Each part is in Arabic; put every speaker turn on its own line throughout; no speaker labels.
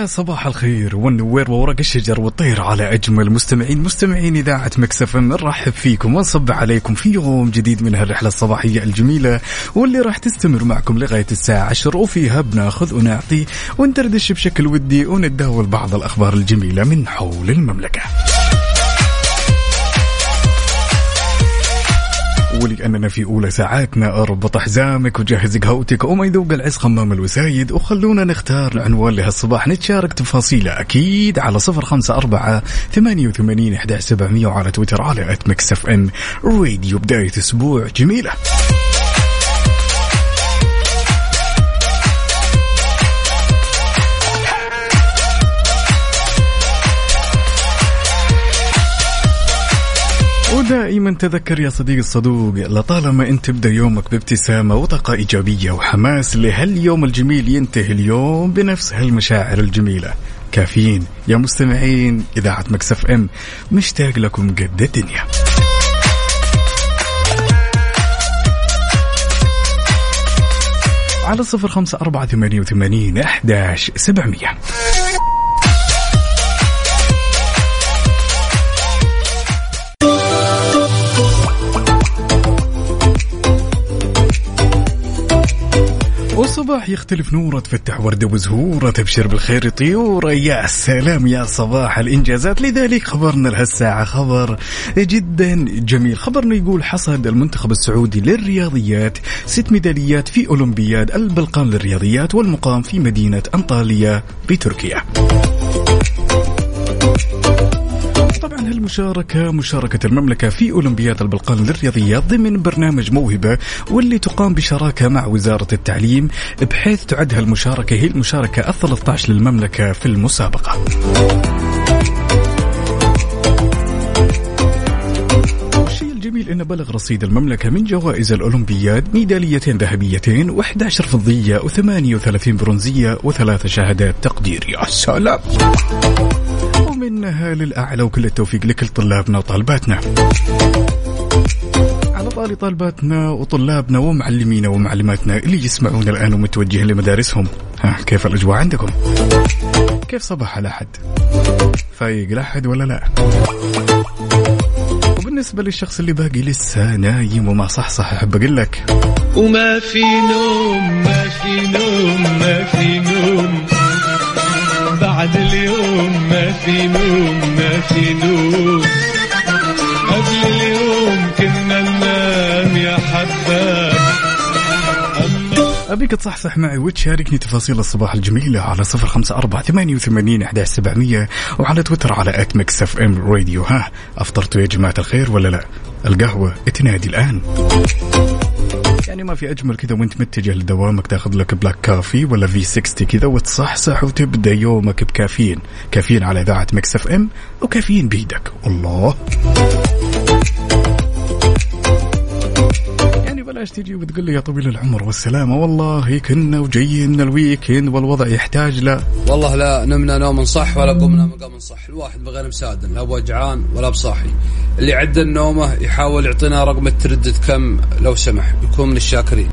ويا صباح الخير والنوير وورق الشجر والطير على أجمل مستمعين مستمعين إذاعة مكسف نرحب فيكم ونصب عليكم في يوم جديد من هالرحلة الصباحية الجميلة واللي راح تستمر معكم لغاية الساعة 10 وفيها بناخذ ونعطي وندردش بشكل ودي ونتداول بعض الأخبار الجميلة من حول المملكة. ولأننا في أولى ساعاتنا. أربط حزامك وجهز قهوتك وما يذوق العز خمام الوسايد. وخلونا نختار العنوان لهالصباح نتشارك تفاصيله أكيد على صفر خمسة أربعة ثمانية وثمانين إحدى سبعمية وعلى تويتر على أت مكسف أم راديو بداية أسبوع جميلة. ودائما تذكر يا صديقي الصدوق لطالما انت تبدأ يومك بابتسامة وطاقة إيجابية وحماس لهاليوم الجميل ينتهي اليوم بنفس هالمشاعر الجميلة. كافيين يا مستمعين إذاعة مكسف إم مشتاق لكم قد الدنيا. على صفر خمسة أربعة ثمانية وثمانين أحداش سبعمية. والصباح يختلف نوره تفتح ورده وزهوره تبشر بالخير طيوره يا سلام يا صباح الإنجازات. لذلك خبرنا لهالساعة خبر جدا جميل. خبرنا يقول حصد المنتخب السعودي للرياضيات ست ميداليات في أولمبياد البلقان للرياضيات والمقام في مدينة أنطاليا بتركيا طبعا هالمشاركة مشاركة المملكة في أولمبياد البلقان للرياضيات ضمن برنامج موهبة واللي تقام بشراكة مع وزارة التعليم بحيث تعد هالمشاركة هي المشاركة ال 13 للمملكة في المسابقة. الجميل انه بلغ رصيد المملكة من جوائز الأولمبياد ميداليتين ذهبيتين و11 فضية و38 برونزية وثلاث شهادات تقدير يا سلام ومنها للأعلى وكل التوفيق لكل طلابنا وطالباتنا على طاري طالباتنا وطلابنا ومعلمينا ومعلماتنا اللي يسمعون الآن ومتوجهين لمدارسهم ها كيف الأجواء عندكم؟ كيف صباح الأحد؟ فايق الأحد ولا لا؟ وبالنسبة للشخص اللي باقي لسه نايم وما صحصح أحب أقول لك
وما في نوم ما في نوم ما في نوم بعد اليوم في نوم ما في نوم قبل اليوم كنا ننام يا حباب
أبيك تصحصح معي وتشاركني تفاصيل الصباح الجميلة على صفر خمسة أربعة ثمانية وثمانين أحداش سبعمية وعلى تويتر على at Mix FM Radio ها أفطرتوا يا جماعة الخير ولا لا؟ القهوة تنادي الآن. يعني ما في أجمل كذا وأنت متجه لدوامك تاخذ لك black coffee ولا V60 كذا وتصحصح وتبدأ يومك بكافيين. كافيين على إذاعة Mix FM وكافيين بيدك. الله. بلاش تجي وتقول لي يا طويل العمر والسلامة. والله كنا وجايين من ال weekend والوضع يحتاج لا.
والله لا نمنا نوم صح ولا قمنا مقام صح. الواحد بغير مسادن لا بوجعان ولا بصاحي. اللي عدل نومه يحاول يعطينا رقم التردد كم لو سمح. يكون من الشاكرين.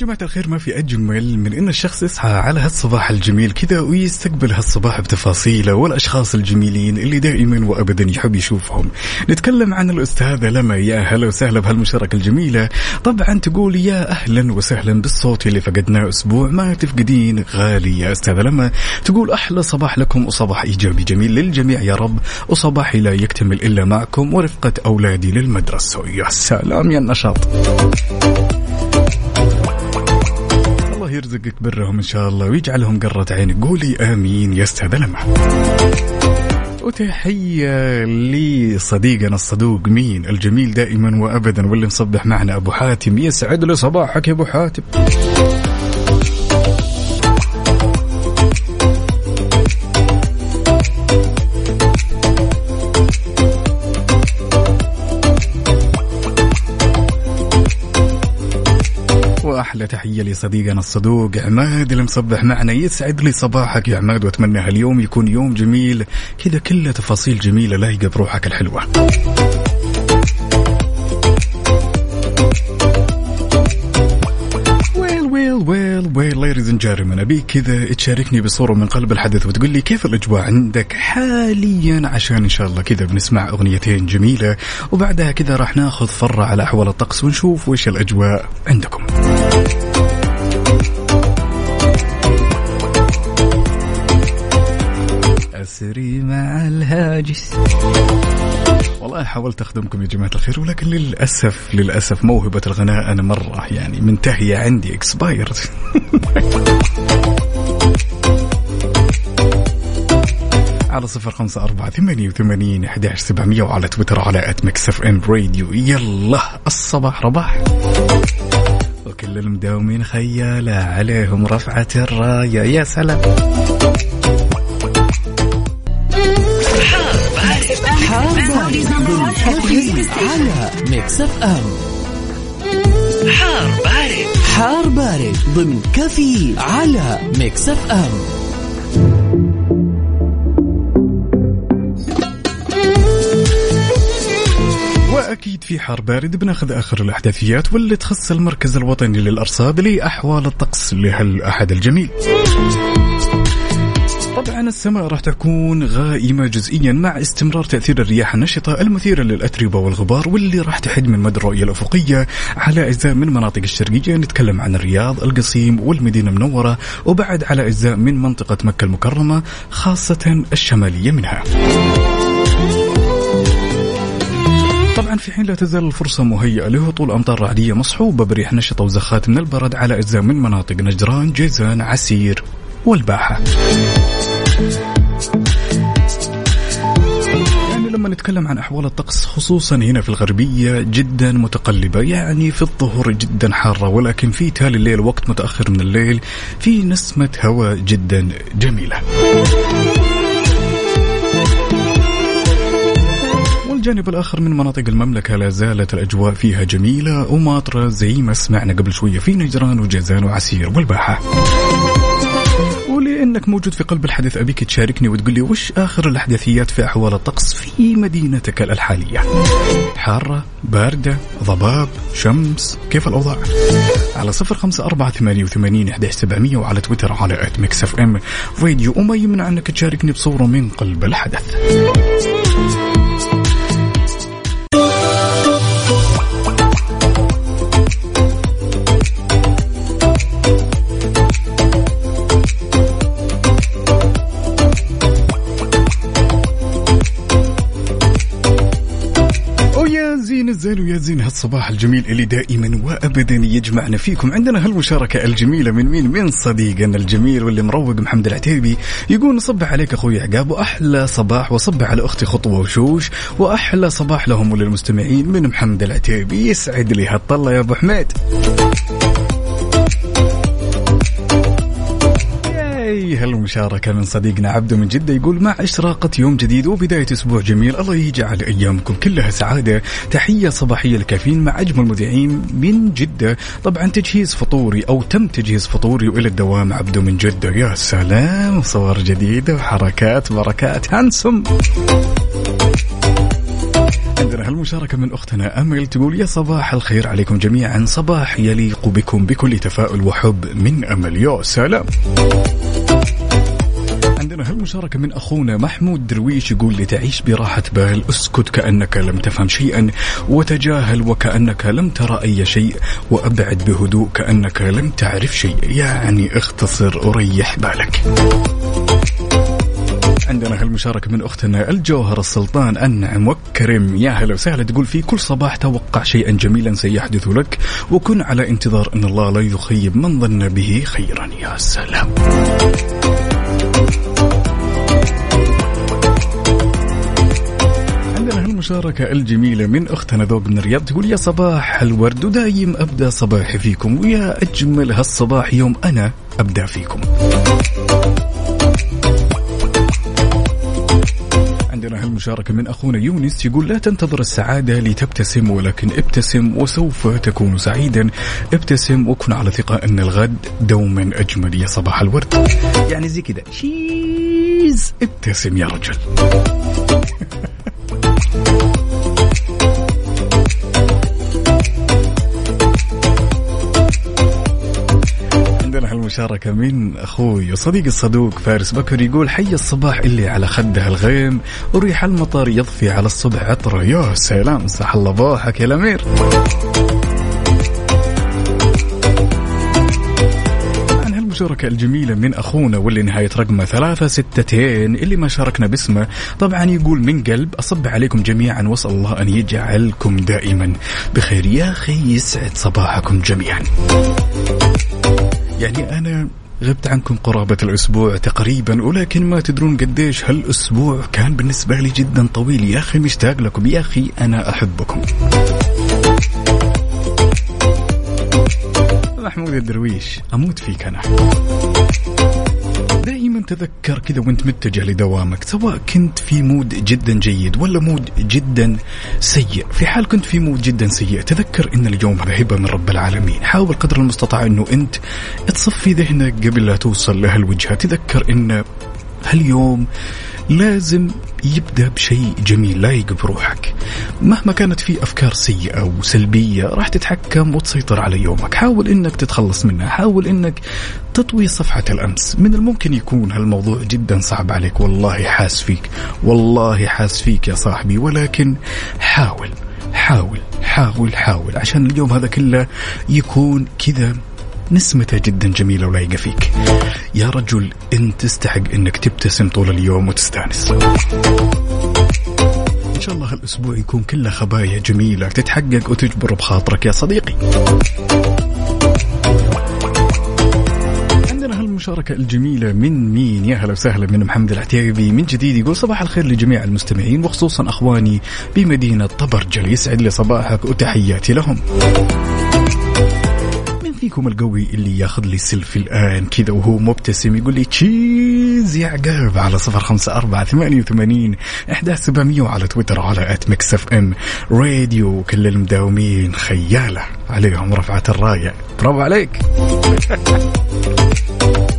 جماعة الخير ما في أجمل من إن الشخص يصحى على هالصباح الجميل كذا ويستقبل هالصباح بتفاصيله والأشخاص الجميلين اللي دائما وأبدا يحب يشوفهم. نتكلم عن الأستاذة لما يا هلا وسهلا بهالمشاركة الجميلة. طبعا تقول يا أهلا وسهلا بالصوت اللي فقدناه أسبوع ما تفقدين غالي. يا أستاذة لما تقول أحلى صباح لكم وصباح إيجابي جميل للجميع يا رب. وصباحي لا يكتمل إلا معكم ورفقة أولادي للمدرسة. يا سلام يا النشاط. يرزقك برهم إن شاء الله ويجعلهم قرة عينك قولي آمين يا أستاذ لمع وتحية لصديقنا الصدوق مين؟ الجميل دائما وابدا واللي مصبح معنا أبو حاتم. يسعد له صباحك يا أبو حاتم. واحلى تحية لصديقنا الصدوق عماد اللي مصبح معنا يسعد لي صباحك يا عماد وأتمنى هاليوم يكون يوم جميل. كذا كله تفاصيل جميلة لايقة بروحك الحلوة. well well ladies and gentlemen ابيك كذا تشاركني بصورة من قلب الحدث وتقول لي كيف الأجواء عندك حاليا عشان إن شاء الله كذا بنسمع أغنيتين جميلة وبعدها كذا راح ناخذ فره على أحوال الطقس ونشوف وش الأجواء عندكم. أسري مع الهاجس. والله حاولت أخدمكم يا جماعة الخير ولكن للأسف للأسف موهبة الغناء أنا مرة يعني منتهية عندي اكسبايرد على صفر خمسة أربعة ثمانية وثمانين أحداش سبعمية وعلى تويتر على at Mix FM Radio يلا الصباح رباح. وكل المداومين خيالة عليهم رفعة الراية. يا سلام.
حار بارد على Mix FM حار بارد حار بارد ضمن كافيين على Mix FM
وأكيد في حار بارد بناخذ آخر الأحداثيات واللي تخص المركز الوطني للأرصاد لأحوال الطقس لهالأحد الجميل. طبعا السماء راح تكون غائمة جزئيا مع استمرار تأثير الرياح النشطة المثيرة للأتربة والغبار واللي راح تحد من مدى الرؤية الأفقية. على أجزاء من مناطق الشرقية نتكلم عن الرياض القصيم والمدينة المنورة وبعد على أجزاء من منطقة مكة المكرمة خاصة الشمالية منها. طبعا في حين لا تزال الفرصة مهيئة لهطول أمطار رعدية مصحوبة بريح نشطة وزخات من البرد على أجزاء من مناطق نجران جيزان عسير. والباحة. يعني لما نتكلم عن أحوال الطقس خصوصا هنا في الغربية جدا متقلبة. يعني في الظهر جدا حارة ولكن في تالي الليل وقت متأخر من الليل في نسمة هواء جدا جميلة. والجانب الآخر من مناطق المملكة لا زالت الأجواء فيها جميلة. وماطرة زي ما سمعنا قبل شوية في نجران وجازان وعسير والباحة. ولانك موجود في قلب الحدث أبيك تشاركني وتقول لي وش آخر الأحداثيات في أحوال الطقس في مدينتك الحالية؟ حارة باردة ضباب شمس كيف الأوضاع؟ على صفر خمسة أربعة ثمانية وثمانين سبعمية وعلى تويتر على at Mix FM Radio وما يمنع أنك تشاركني بصورة من قلب الحدث. هالصباح الجميل اللي دائما وابدا يجمعنا فيكم. عندنا هالمشاركة الجميلة من مين؟ من صديقنا الجميل واللي مروق محمد العتيبي. يقول نصبح عليك أخوي عقاب وأحلى صباح وصبح على أختي خطوة وشوش وأحلى صباح لهم وللمستمعين من محمد العتيبي. يسعد لي هالطلة يا أبو حميد. ياي هالمشاركة من صديقنا عبده من جدة يقول مع إشراقة يوم جديد وبداية أسبوع جميل الله يجعل أيامكم كلها سعادة. تحية صباحية الكافيين مع أجمل مذيعين من جدة. طبعا تجهيز فطوري أو تم تجهيز فطوري وإلى الدوام عبده من جدة. يا سلام صور جديدة وحركات بركات. هانسم. عندنا هالمشاركة من أختنا أمل تقول يا صباح الخير عليكم جميعا صباح يليق بكم بكل تفاؤل وحب من أمل. يا سلام. عندنا هالمشاركة من أخونا محمود درويش يقول لي تعيش براحة بال اسكت كأنك لم تفهم شيئا وتجاهل وكأنك لم ترى أي شيء وأبعد بهدوء كأنك لم تعرف شيء. يعني اختصر وريح بالك. عندنا هالمشاركة من أختنا الجوهر السلطان النعم وكرم يا هلا وسهلا تقول في كل صباح توقع شيئا جميلا سيحدث لك وكن على انتظار أن الله لا يخيب من ظن به خيرا. يا سلام. هالمشاركة الجميلة من أختنا ذوق من الرياض تقول يا صباح الورد ودايم أبدأ صباحي فيكم ويا أجمل هالصباح يوم أنا أبدأ فيكم. عندنا هالمشاركة من أخونا يونس يقول لا تنتظر السعادة لتبتسم ولكن ابتسم وسوف تكون سعيدا. ابتسم وكن على ثقة أن الغد دوما أجمل. يا صباح الورد. يعني زي كذا شيز ابتسم يا رجل. هالمشاركة من أخوي وصديقي الصدوق فارس بكر يقول حي الصباح اللي على خده الغيم وريح المطر يضفي على الصبح عطرة. يا سلام صح الله بوحك يا الأمير. طبعاً هالمشاركة الجميلة من أخونا واللي نهاية رقمه ثلاثة ستتين اللي ما شاركنا باسمه طبعا يقول من قلب أصب عليكم جميعا وأسأل الله أن يجعلكم دائما بخير. يا أخي يسعد صباحكم جميعا. يعني أنا غبت عنكم قرابة الأسبوع تقريبا ولكن ما تدرون قديش هالأسبوع كان بالنسبة لي جدا طويل. يا أخي مشتاق لكم. يا أخي أنا أحبكم. محمود الدرويش أموت فيك أنا. دائما تذكر كذا وانت متجه لدوامك سواء كنت في mood جدا جيد ولا mood جدا سيء. في حال كنت في مود جدا سيء تذكر إن اليوم هذا هبة من رب العالمين. حاول قدر المستطاع إنه أنت تصفي ذهنك قبل لا توصل لهالوجهه تذكر إن هاليوم لازم يبدأ بشيء جميل لايق بروحك مهما كانت في أفكار سيئة وسلبية راح تتحكم وتسيطر على يومك. حاول إنك تتخلص منها حاول إنك تطوي صفحة الأمس. من الممكن يكون هالموضوع جدا صعب عليك. والله حاس فيك والله حاس فيك يا صاحبي. ولكن حاول حاول حاول حاول. عشان اليوم هذا كله يكون كذا. نسمته جدا جميلة ولايقة فيك. يا رجل انت تستحق إنك تبتسم طول اليوم وتستأنس. إن شاء الله هالاسبوع يكون كله خبايا جميلة. تتحقق وتجبر بخاطرك يا صديقي. عندنا هالمشاركة الجميلة من مين؟ يا هلا وسهلا من محمد العتيبي. من جديد يقول صباح الخير لجميع المستمعين وخصوصا أخواني بمدينة طبرجل. يسعد لي صباحك وتحياتي لهم. فيكم القوي اللي ياخذ لي سيلفي الآن. كذا وهو مبتسم يقول لي cheese يا عقاب على صفر خمسة أربعة ثمانية وثمانين أحداش سبعمية وعلى تويتر على at Mix FM Radio كل المداومين خيالة. عليهم رفعة الراية. برافو عليك.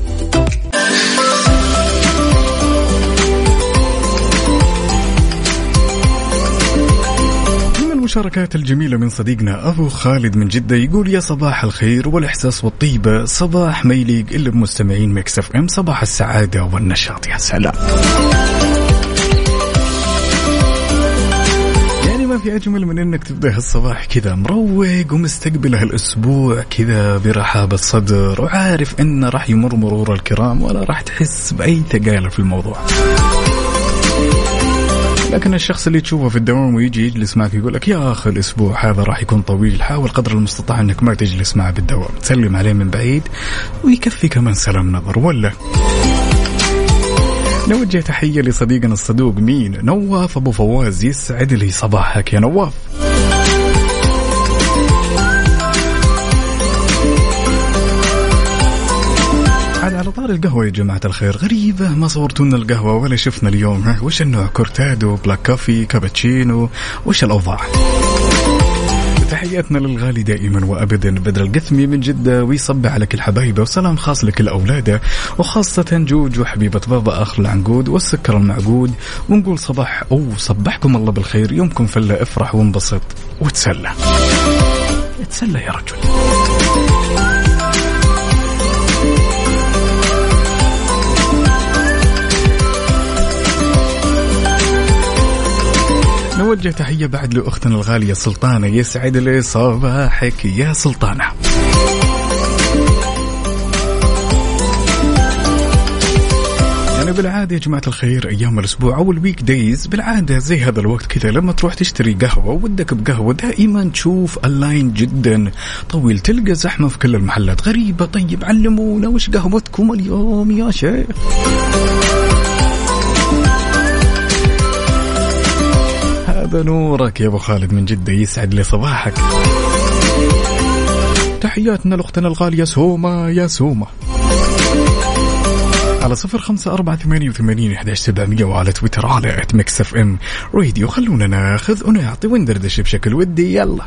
من المشاركات الجميلة من صديقنا أبو خالد من جدة يقول يا صباح الخير والإحساس والطيبة صباح ما يليق إلا بمستمعين مكس إف إم. صباح السعادة والنشاط. يا سلام. يعني ما في أجمل من إنك تبدأ هالصباح كذا مروق ومستقبل هالأسبوع كذا برحابة صدر وعارف إنه راح يمر مرور الكرام ولا راح تحس بأي ثقالة في الموضوع. لكن الشخص اللي تشوفه في الدوام ويجي يجلس معك يقول لك يا أخي الأسبوع هذا راح يكون طويل حاول قدر المستطاع إنك ما تجلس معه بالدوام تسلم عليه من بعيد ويكفي كمان سلام نظر ولا؟ نوجه تحية لصديقنا الصدوق مين؟ نواف أبو فواز يسعد لي صباحك يا نواف. القهوة يا جماعة الخير. غريبة ما صورتونا القهوة ولا شفنا اليوم وش النوع كورتادو black coffee كابتشينو؟ وش الأوضاع؟ تحياتنا للغالي دائما وابدا. بدر القثمي من جدة ويصبح على كل حبايبه وسلام خاص لكل أولاده وخاصة جوج وحبيبة بابا آخر العنقود والسكر المعقود. ونقول صباح أو صبحكم الله بالخير. يومكم فلة افرح وانبسط وتسلى. تسلى يا رجل. نوجه تحية بعد لأختنا الغالية سلطانة يسعد لي صباحك يا سلطانة. يعني بالعادة يا جماعة الخير أيام الأسبوع أو ال weekdays بالعادة زي هذا الوقت كذا لما تروح تشتري قهوة ودك بقهوة دائما تشوف ال line جدا. طويل تلقى زحمة في كل المحلات غريبة طيب علمونا وش قهوتكم اليوم يا شيخ؟ هذا نورك يا أبو خالد من جدة يسعد لي صباحك. تحياتنا لأختنا الغالية سوما يا سوما على صفر خمسة أربعة ثمانية وثمانين إحداش سبعمية وعلى تويتر على at Mix FM Radio خلونا ناخذ ونعطي وندردش بشكل ودي. يلا.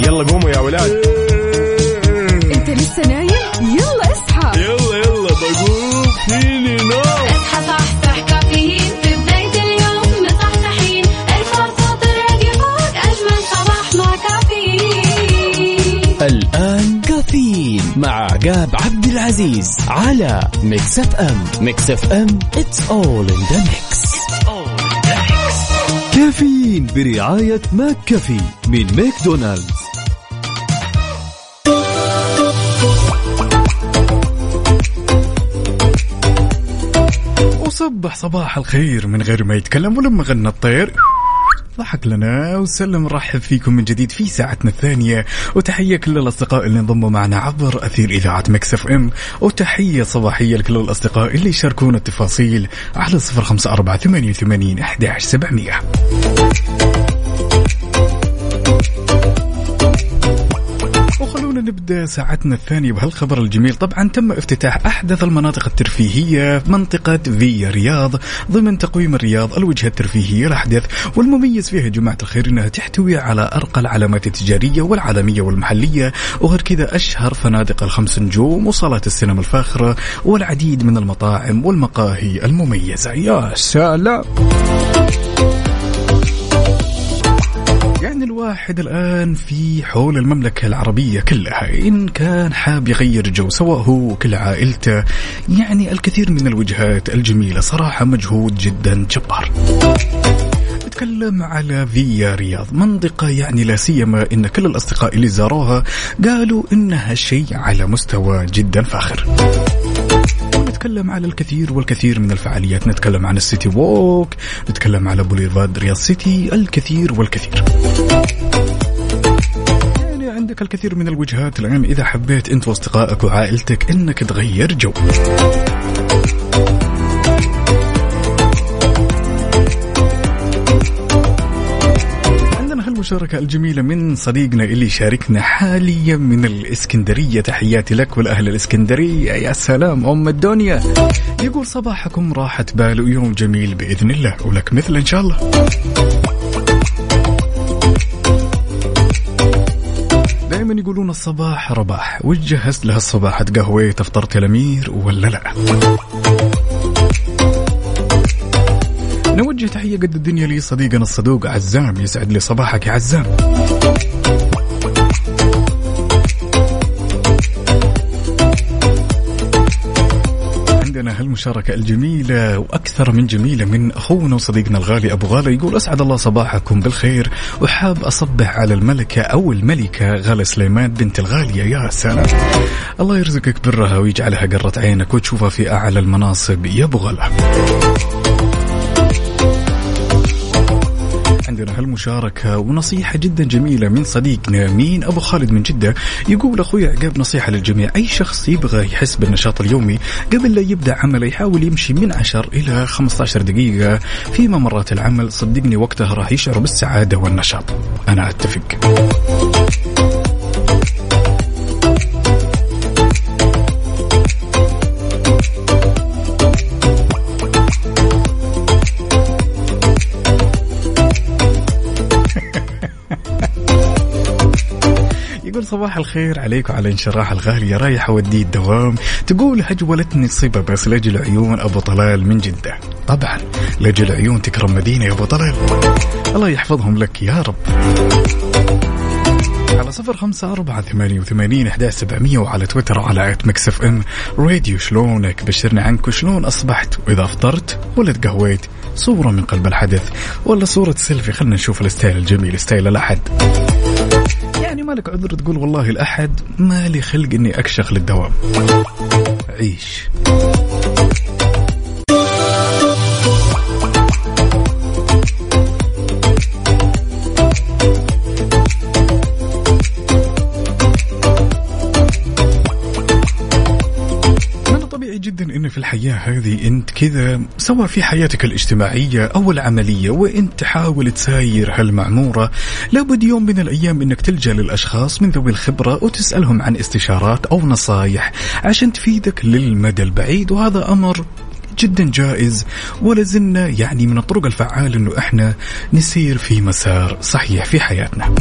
يلا قوموا يا ولاد.
انت لسه نايم؟ يلا اصحى.
يلا يلا بقوم. فيني نوم
كافيين مع
عقاب عبد العزيز على Mix FM Mix FM it's all in the mix.
كافيين برعاية McCafé من ماكدونالدز.
وصبح صباح الخير من غير ما يتكلم ولما غنى الطير. ضحك لنا وسلم نرحب فيكم من جديد في ساعتنا الثانية. وتحية كل الأصدقاء اللي انضموا معنا عبر أثير إذاعة Mix FM. وتحية صباحية لكل الأصدقاء اللي يشاركونا التفاصيل على صفر خمسة أربعة ثمانية وثمانين أحداش سبعمية. وخلونا نبدأ ساعتنا الثانية بهالخبر الجميل. طبعا تم افتتاح أحدث المناطق الترفيهية في منطقة فيا رياض. ضمن تقويم الرياض الوجهة الترفيهية الأحدث والمميز فيها يا جماعة الخير إنها تحتوي على أرقى العلامات التجارية والعالمية والمحلية وغير كذا أشهر فنادق الخمس نجوم وصالات السينما الفاخرة والعديد من المطاعم والمقاهي المميزة. يا سلام! يعني الواحد الآن في حول المملكة العربية كلها. إن كان حاب يغير جو سواء هو وكل عائلته يعني الكثير من الوجهات الجميلة صراحة مجهود جدا جبار. نتكلم على فيا رياض. منطقة يعني لا سيما إن كل الأصدقاء اللي زاروها قالوا إنها شيء على مستوى جدا فاخر. نتكلم على الكثير والكثير من الفعاليات. نتكلم عن السيتي ووك نتكلم على بوليفارد رياض سيتي الكثير والكثير. عندك الكثير من الوجهات الآن إذا حبيت أنت وأصدقائك وعائلتك أنك تغير جو. عندنا هالمشاركة الجميلة من صديقنا اللي شاركنا حاليا من الإسكندرية. تحياتي لك والأهل الإسكندرية. يا سلام أم الدنيا. يقول صباحكم راحة بال ويوم جميل بإذن الله. ولك مثل إن شاء الله. دائما يقولون الصباح رباح. وش جهزت لها الصباح؟ تقهويت افطرت الامير ولا لا؟ نوجه تحية قد الدنيا لي صديقنا الصدوق عزام يسعد لي صباحك يا عزام. عندنا هالمشاركة الجميلة وأكثر من جميلة من أخونا وصديقنا الغالي أبو غالة يقول أسعد الله صباحكم بالخير وحاب أصبح على الملكة أو الملكة غالة سليمان بنت الغالية يا سلام. الله يرزقك برها ويجعلها قرة عينك وتشوفها في أعلى المناصب يا أبو غالة. عندنا هالمشاركة ونصيحة جدا جميلة من صديقنا مين؟ أبو خالد من جدة. يقول أخوي عقاب نصيحة للجميع أي شخص يبغى يحس بالنشاط اليومي قبل لا يبدأ عمله يحاول يمشي من 10 إلى 15 دقيقة. في ممرات العمل صدقني وقتها راح يشعر بالسعادة والنشاط. أنا أتفق. يقول صباح الخير عليك وعلى انشراح الغالية رايح اوديه الدوام. تقول هجولتني الصبا بس لأجل عيون أبو طلال من جدة. طبعا لأجل عيون تكرم مدينة يا أبو طلال. الله يحفظهم لك يا رب. على صفر خمسة أربعة ثمانية وثمانين إحداش سبعمية وعلى تويتر على at Mix FM. Radio شلونك؟ بشرنا عنك. وشلون أصبحت؟ وإذا أفطرت؟ ولا تقهويت صورة من قلب الحدث. ولا صورة سيلفي. خلنا نشوف ال style الجميل style الأحد. يعني مالك عذر تقول والله الأحد مالي خلق إني أكشخ للدوام. عيش. الأيام هذه انت كذا سواء في حياتك الاجتماعية أو العملية وانت تحاول تساير هالمعمورة لابد يوم من الأيام إنك تلجأ للأشخاص من ذوي الخبرة وتسألهم عن استشارات أو نصايح عشان تفيدك للمدى البعيد وهذا أمر جدا جائز ولا زلنا يعني من الطرق الفعالة إنه إحنا نسير في مسار صحيح في حياتنا.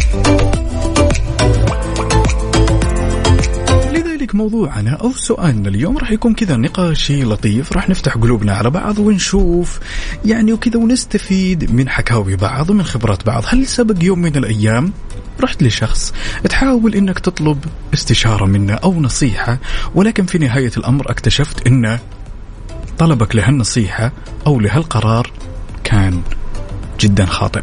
لذلك موضوعنا أو سؤالنا اليوم راح يكون كذا نقاشي لطيف راح نفتح قلوبنا على بعض ونشوف يعني وكذا ونستفيد من حكاوي بعض ومن خبرات بعض هل سبق يوم من الأيام رحت لشخص تحاول إنك تطلب استشارة منه أو نصيحة ولكن في نهاية الأمر اكتشفت انه طلبك لهالنصيحة أو لهالقرار كان جدا خاطئ.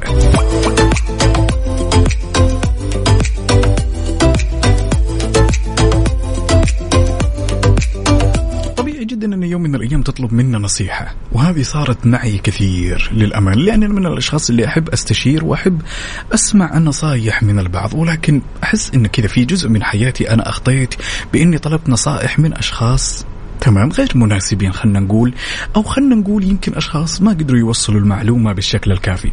جدا إن يوم من الأيام تطلب منا نصيحة وهذه صارت معي كثير للامانه لأني أنا من الأشخاص اللي أحب أستشير وأحب أسمع النصايح من البعض ولكن أحس إن كذا في جزء من حياتي أنا أخطيت بإني طلبت نصائح من أشخاص تمام غير مناسبين خلينا نقول أو خلينا نقول يمكن أشخاص ما قدروا يوصلوا المعلومة بالشكل الكافي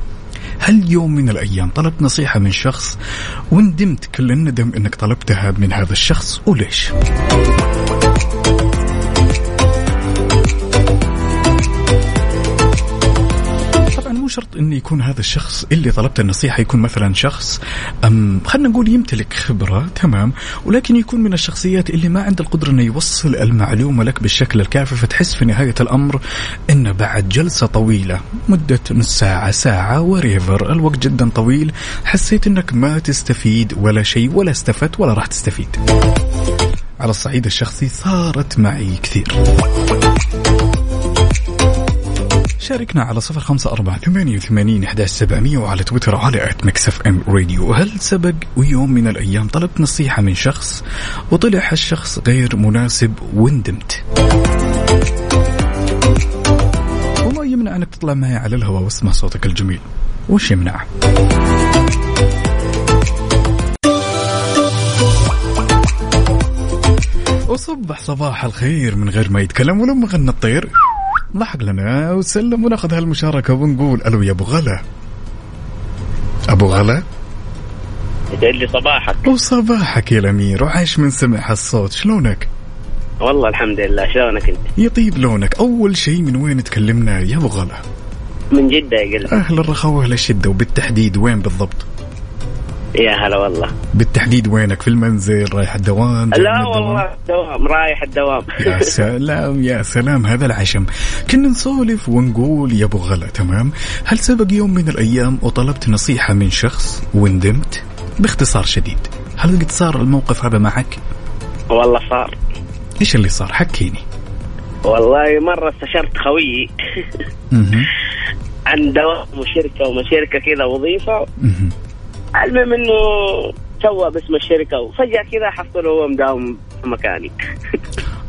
هل يوم من الأيام طلبت نصيحة من شخص وندمت كل الندم إنك طلبتها من هذا الشخص وليش؟ شرط انه يكون هذا الشخص اللي طلبت النصيحة يكون مثلا شخص أم خلينا نقول يمتلك خبرة تمام ولكن يكون من الشخصيات اللي ما عنده القدرة إنه يوصل المعلومة لك بالشكل الكافي فتحس في نهاية الأمر انه بعد جلسة طويلة مدة نص ساعة ساعة وريفر الوقت جدا طويل حسيت إنك ما تستفيد ولا شيء ولا استفدت ولا راح تستفيد. على الصعيد الشخصي صارت معي كثير. شاركنا على صفر خمسة أربعة ثمانية وثمانين إحداش سبعمية وعلى تويتر على at Mix FM Radio هل سبق ويوم من الأيام طلبت نصيحة من شخص وطلع هالشخص غير مناسب وندمت وما يمنع أنك تطلع معي على الهواء واسمع صوتك الجميل. وش يمنع؟ وصبح صباح الخير من غير ما يتكلم ولما غنى الطير. ضحك لنا وسلم وناخذ هالمشاركة ونقول ألو يا أبو غلا. أبو غلا؟
يسعد لي صباحك.
وصباحك يا الأمير وعايش من سمع هالصوت شلونك؟
والله الحمد لله شلونك أنت؟
يطيب لونك. أول شيء من وين تكلمنا يا أبو غلا؟
من جدة يا قلبي.
أهل الرخاء وأهل الشدة وبالتحديد وين بالضبط؟
يا هلا والله.
بالتحديد وينك؟ في المنزل رايح الدوام
لا
الدوام؟
والله دوام رايح الدوام.
يا سلام يا سلام هذا العشم. كنا نسولف ونقول يا أبو غلا تمام؟ هل سبق يوم من الأيام وطلبت نصيحة من شخص وندمت؟ باختصار شديد هل قد صار الموقف هذا معك؟
والله صار.
إيش اللي صار؟ حكيني.
والله مرة استشرت خويي. عن دوام وشركة وما شركة كذا وظيفة. المهم إنه سوى باسم الشركة وفجأة كذا حصل هو مداوم في مكاني.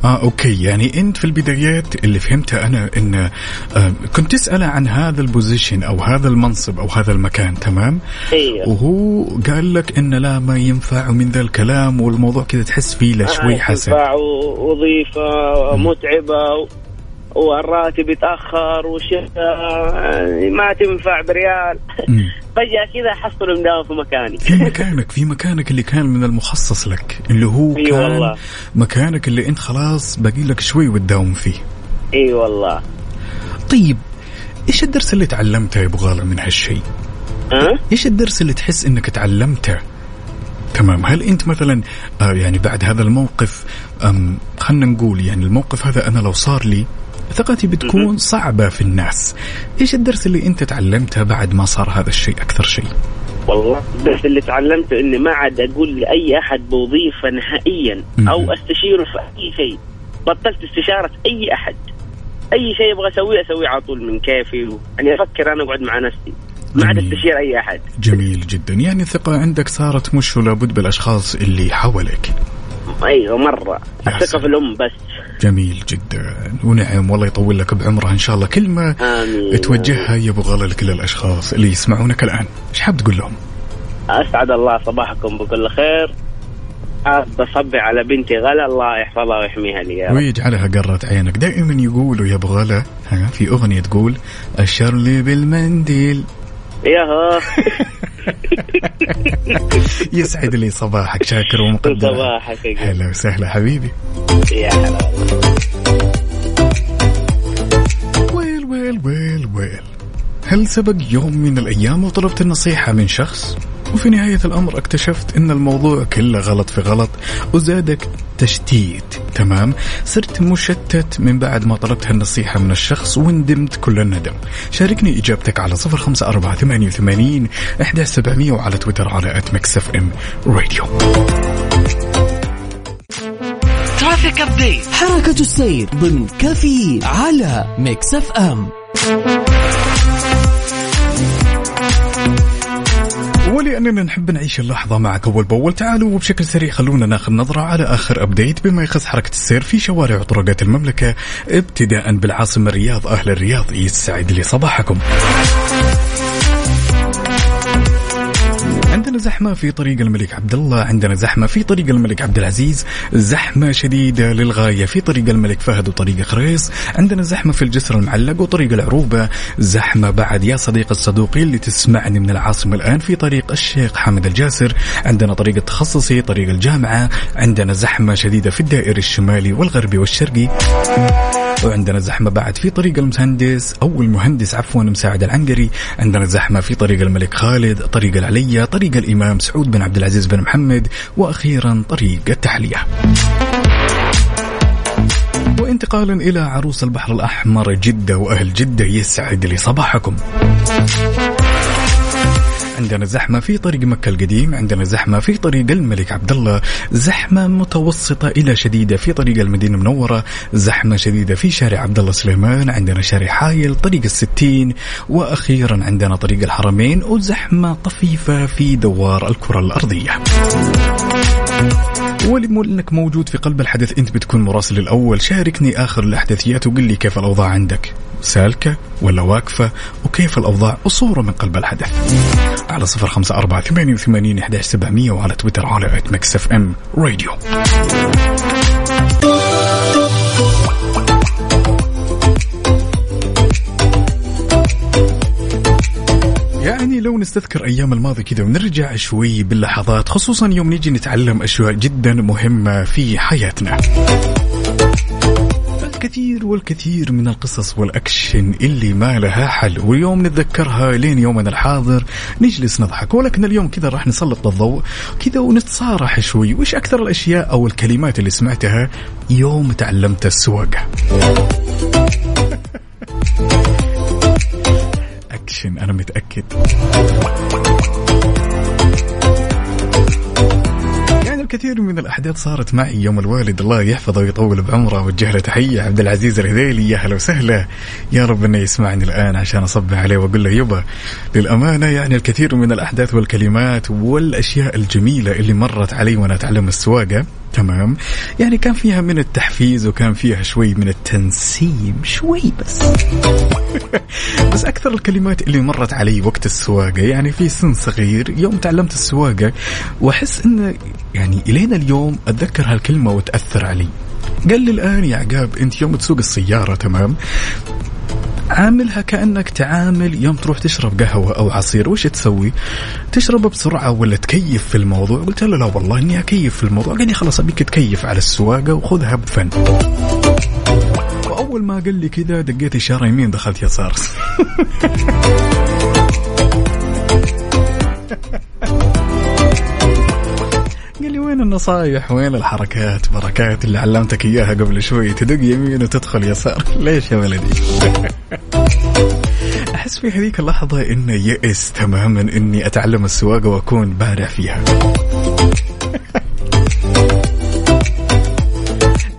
آه okay. يعني أنت في البدايات اللي فهمتها أنا إن آه كنت تساله عن هذا ال position أو هذا المنصب أو هذا المكان تمام؟
أيوه
وهو قال لك إن لا ما ينفع ومن ذا الكلام والموضوع كذا تحس فيه له شوي
آه،
حسن.
تنفع وظيفة متعبة و- والراتب يتأخر والشركة آه، ما تنفع بريال. فجأة كذا حصل مداوم في مكاني.
في مكانك في مكانك اللي كان من المخصص لك اللي هو كان
والله.
مكانك اللي انت خلاص باقي لك شوي وتداوم فيه.
إي والله.
طيب إيش الدرس اللي تعلمته يا أبو غالة من هالشيء؟
ها؟
إيش الدرس اللي تحس إنك تعلمته؟ تمام هل أنت مثلا آه يعني بعد هذا الموقف أم خلنا نقول يعني الموقف هذا أنا لو صار لي ثقتي بتكون صعبة في الناس. إيش الدرس اللي أنت تعلمته بعد ما صار هذا الشيء أكثر شيء؟
والله بس اللي تعلمته إني ما عاد أقول لأي أحد بوظيفة نهائيا. أو أستشيره في أي شيء. بطلت استشارة أي أحد. أي شيء أبغى أسويه أسويه على طول من كيفي. يعني أفكر أنا اقعد مع نفسي. ما عاد. أستشير أي أحد.
جميل جدا. يعني الثقة عندك صارت مش لابد بالأشخاص اللي حولك
أيوه
مرة.
الثقه. في الأم بس.
جميل جدا. ونعم والله يطول لك بعمره إن شاء الله. كلمة
آمين.
توجهها يا ابو غلا لكل الأشخاص اللي يسمعونك الآن. إيش حاب تقول لهم؟
أسعد الله صباحكم بكل خير. بصبي على بنتي غلا الله يحفظها ويحميها لي.
ويجعلها قرة عينك. دائما يقولوا يا ابو غلا في أغنية تقول اشر لي بالمنديل.
يا هو
يسعد لي صباحك شاكر ومقدر.
صباحك
هلا وسهلا حبيبي.
يا هلا
ويل ويل ويل ويل. هل سبق يوم من الأيام وطلبت النصيحة من شخص؟ وفي نهاية الأمر اكتشفت أن الموضوع كله غلط في غلط وزادك تشتيت تمام؟ صرت مشتت من بعد ما طلبت هالنصيحة من الشخص وندمت كل الندم. شاركني إجابتك على صفر خمسة أربعة ثمانية وثمانين إحداش سبعمية وعلى تويتر على at Mix FM Radio
traffic update حركة السير ضمن كفي على Mix F
ولأننا نحب نعيش اللحظة معك أول بأول. تعالوا وبشكل سريع خلونا ناخذ نظرة على آخر update بما يخص حركة السير في شوارع وطرقات المملكة ابتداء بالعاصمة الرياض أهل الرياض يسعد لي صباحكم عندنا زحمة في طريق الملك عبد الله، عندنا زحمة في طريق الملك عبد العزيز، زحمة شديدة للغاية في طريق الملك فهد وطريق خريص، عندنا زحمة في الجسر المعلق وطريق العروبة، زحمة بعد يا صديق الصدوقي اللي تسمعني من العاصمة الآن في طريق الشيخ حامد الجاسر، عندنا طريق التخصصي، طريق الجامعة، عندنا زحمة شديدة في الدائري الشمالي والغربي والشرقي. وعندنا زحمة بعد في طريق المهندس أو المهندس عفوا مساعد العنقري. عندنا زحمة في طريق الملك خالد طريق العلية طريق الإمام سعود بن عبد العزيز بن محمد وأخيرا طريق التحلية. وانتقالا إلى عروس البحر الأحمر جدة وأهل جدة يسعد لي صباحكم عندنا زحمة في طريق مكة القديم عندنا زحمة في طريق الملك عبد الله زحمة متوسطة إلى شديدة في طريق المدينة المنورة زحمة شديدة في شارع عبد الله سليمان عندنا شارع حايل طريق الستين وأخيرا عندنا طريق الحرمين وزحمة طفيفة في دوار الكرة الأرضية. ولم انك موجود في قلب الحدث أنت بتكون مراسل الأول شاركني آخر الاحداثيات وقل لي كيف الأوضاع عندك؟ سالكة ولا واقفة؟ وكيف الأوضاع؟ وصوره من قلب الحدث. على صفر خمسة أربعة ثمانية وثمانين إحداش سبعمية وعلى تويتر على at Mix FM Radio. يعني لو نستذكر أيام الماضي كذا ونرجع شوي باللحظات خصوصا يوم نيجي نتعلم أشياء جدا مهمة في حياتنا. الكثير والكثير من القصص والأكشن اللي ما لها حل واليوم نتذكرها لين يومنا الحاضر نجلس نضحك ولكن اليوم كذا راح نسلط الضوء كذا ونتصارح شوي وش أكثر الأشياء أو الكلمات اللي سمعتها يوم تعلمت السواقة؟ أنا متأكد. الكثير من الأحداث صارت معي. يوم الوالد الله يحفظه ويطول بعمره وجه له تحية. عبد العزيز الهذيلي يا هلا وسهلا. يا رب إنه يسمعني الآن عشان أصبح عليه وأقول له يبا. للأمانة يعني الكثير من الأحداث والكلمات والأشياء الجميلة اللي مرت علي وأنا أتعلم السواقة. تمام؟ يعني كان فيها من التحفيز وكان فيها شوي من التنسيم. شوي بس. بس أكثر الكلمات اللي مرت علي وقت السواقة. يعني في سن صغير يوم تعلمت السواقة وأحس انه يعني الين اليوم أتذكر هالكلمة وتأثر علي قال لي الآن يا عقاب أنت يوم تسوق السيارة تمام عاملها كأنك تعامل يوم تروح تشرب قهوة أو عصير وش تسوي؟ تشربه بسرعة ولا تكيف في الموضوع؟ قلت له لا والله إني أكيف في الموضوع، قال لي خلاص أبيك تكيف على السواقة وخذها بفن. وأول ما قال لي كذا دقيت إشارة يمين دخلت يسار. وين النصايح؟ وين الحركات؟ بركات اللي علمتك إياها قبل شوي. تدق يمين وتدخل يسار. ليش يا ولدي؟ أحس في هذيك اللحظة انه يئس تماما إني أتعلم السواقة وأكون بارع فيها.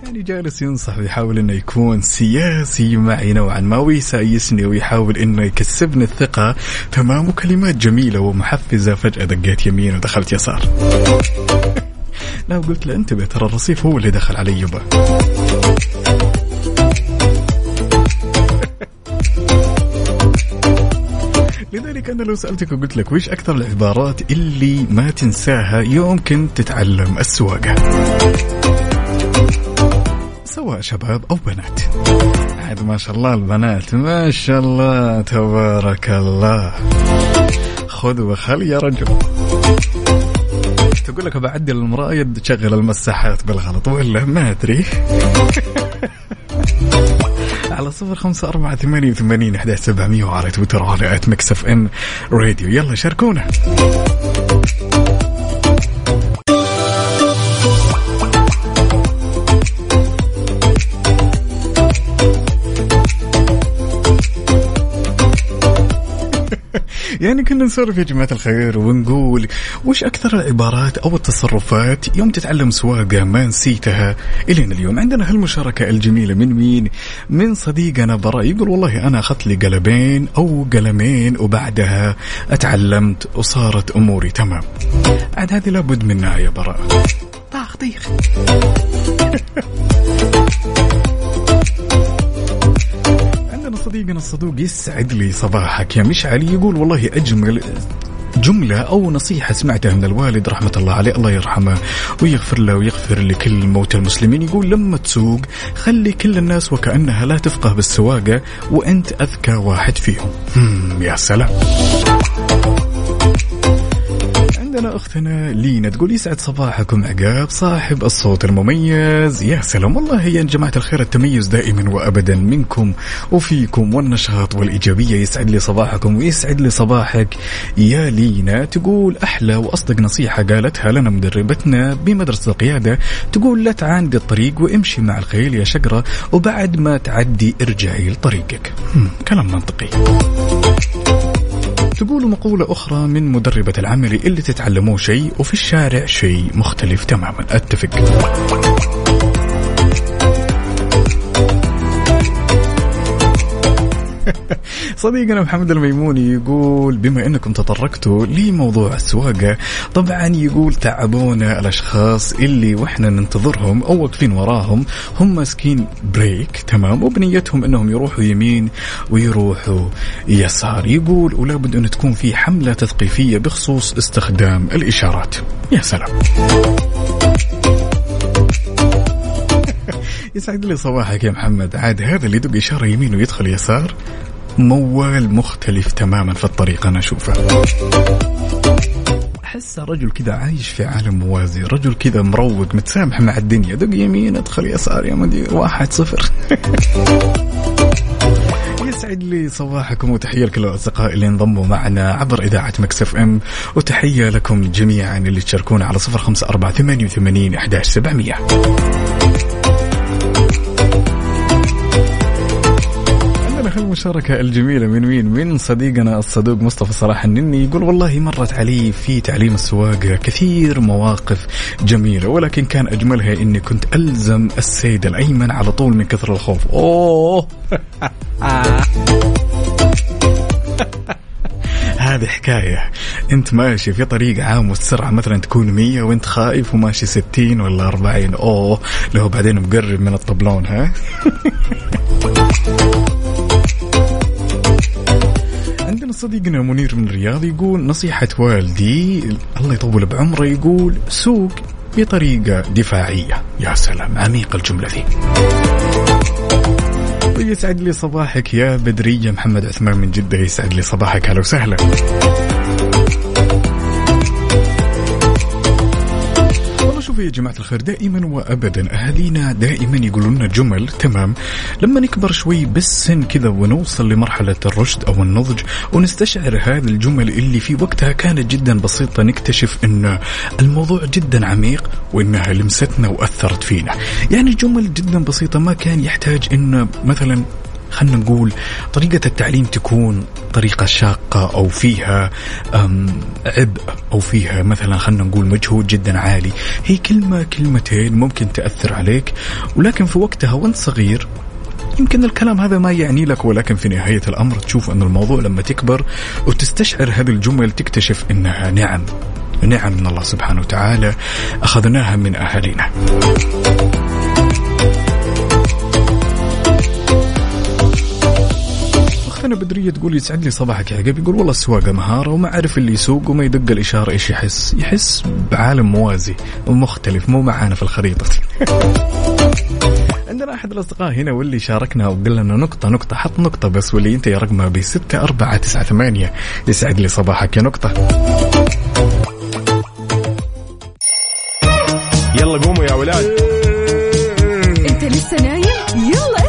يعني جالس ينصح ويحاول إنه يكون سياسي معي نوعا ما ويسايسني ويحاول إنه يكسبني الثقة. تمام وكلمات جميلة ومحفزة. فجأة دقيت يمين ودخلت يسار. لا قلت له انتبه ترى الرصيف هو اللي دخل علي يبا. لذلك أنا لو سألتك وقلت لك وش أكثر العبارات اللي ما تنساها يوم كنت تتعلم السواقه سواء شباب أو بنات. عاد ما شاء الله البنات ما شاء الله تبارك الله. خذ وخل يا رجل. تقول لك بعدل المراية تشغل المساحات بالغلط ولا ما أدري. على صفر خمسة أربعة ثمانية وثمانين إحداش سبعمية وعلى تويتر وعلى at Mix FM Radio. يلا شاركونا. يعني كنا نسولف يا جماعة الخير ونقول وش أكثر العبارات أو التصرفات يوم تتعلم سواقة ما نسيتها؟ إلين اليوم عندنا هالمشاركة الجميلة من مين؟ من صديقنا براء يقول والله أنا أخذت لي قلمين أو قلمين وبعدها أتعلمت وصارت أموري تمام. عاد هذه لابد منها يا براء طاخ طيخ. عندنا صديقنا الصدوق يسعد لي صباحك يا مشعل. يقول والله أجمل جملة أو نصيحة سمعتها من الوالد رحمة الله عليه الله يرحمه ويغفر له ويغفر لكل موتى المسلمين. يقول لما تسوق خلي كل الناس وكأنها لا تفقه بالسواقة وأنت أذكى واحد فيهم. يا سلام. عندنا أختنا لينا تقول يسعد صباحكم عقاب صاحب الصوت المميز. يا سلام والله يا جماعة الخير التميز دائما وابدا منكم وفيكم والنشاط والإيجابية يسعد لي صباحكم ويسعد لي صباحك. يا لينا تقول أحلى وأصدق نصيحة قالتها لنا مدربتنا بمدرسة القيادة. تقول لا تعاند الطريق وامشي مع الخيل يا شقرة وبعد ما تعدي ارجعي لطريقك. كلام منطقي. تقول مقولة أخرى من مدربة العمل اللي تتعلموه شيء وفي الشارع شيء مختلف تماما. أتفق. صديقنا محمد الميموني يقول بما أنكم تطرقتوا لموضوع السواقة طبعا يقول تعبونا الأشخاص اللي وإحنا ننتظرهم أو واقفين وراهم هم ماسكين brake تمام؟ وبنيتهم إنهم يروحوا يمين ويروحوا يسار. يقول ولا بد أن تكون في حملة تثقيفية بخصوص استخدام الإشارات. يا سلام. يسعد لي صباحك يا محمد. عاد هذا اللي يدق إشارة يمين ويدخل يسار. موال مختلف تماما في الطريق أنا أشوفه. أحس رجل كذا عايش في عالم موازي. رجل كذا مروق متسامح مع الدنيا. دق يمين ادخل يسار يا مدير. واحد صفر. يسعد لي صباحكم وتحية لكل الأصدقاء اللي انضموا معنا عبر إذاعة مكسف أم. وتحية لكم جميعا اللي تشاركونا على صفر خمسة أربعة ثمانية وثمانين أحداش سبعمية. عندنا هالمشاركة الجميلة من مين؟ من صديقنا الصدوق مصطفى صلاح النني يقول والله مرت علي في تعليم السواقة كثير مواقف جميلة ولكن كان أجملها إني كنت ألزم السيد الأيمن على طول من كثر الخوف. أوه! هذه حكاية. أنت ماشي في طريق عام والسرعة مثلا تكون 100 وأنت خايف وماشي 60 ولا 40 أوه! لو بعدين مقرب من الطبلون ها؟ صديقنا منير من الرياض يقول نصيحة والدي الله يطول بعمره يقول سوق بطريقة دفاعية. يا سلام عميق الجملة ذي ويسعد لي صباحك يا بدرية محمد عثمان من جدة يسعد لي صباحك. هلا وسهلا. شوفوا يا جماعة الخير دائما وأبدا. أهالينا دائما يقولون لنا جمل تمام. لما نكبر شوي بالسن كذا ونوصل لمرحلة الرشد أو النضج ونستشعر هذه الجمل اللي في وقتها كانت جدا بسيطة نكتشف أن الموضوع جدا عميق وأنها لمستنا وأثرت فينا. يعني جمل جدا بسيطة ما كان يحتاج أن مثلا خلينا نقول طريقة التعليم تكون طريقة شاقة أو فيها عبء أو فيها مثلا خلينا نقول مجهود جدا عالي. هي كلمة كلمتين ممكن تأثر عليك ولكن في وقتها وأنت صغير يمكن الكلام هذا ما يعني لك ولكن في نهاية الأمر تشوف أن الموضوع لما تكبر وتستشعر هذه الجمل تكتشف أنها نعم نعم من الله سبحانه وتعالى أخذناها من أهالينا. أختنا هنا بدرية تقول يسعد لي صباحك يا عقب. يقول والله السواقة مهارة وما عارف اللي يسوق وما يدق الإشارة إيش يحس. يحس بعالم موازي ومختلف مو معانا في الخريطة. عندنا أحد الأصدقاء هنا واللي شاركنا وقال لنا نقطة نقطة حط نقطة بس واللي أنت يا رقمها ب 6 4 9 8 يسعد لي صباحك يا نقطة.
يلا قوموا يا ولاد.
أنت لسه نايم؟ يلا.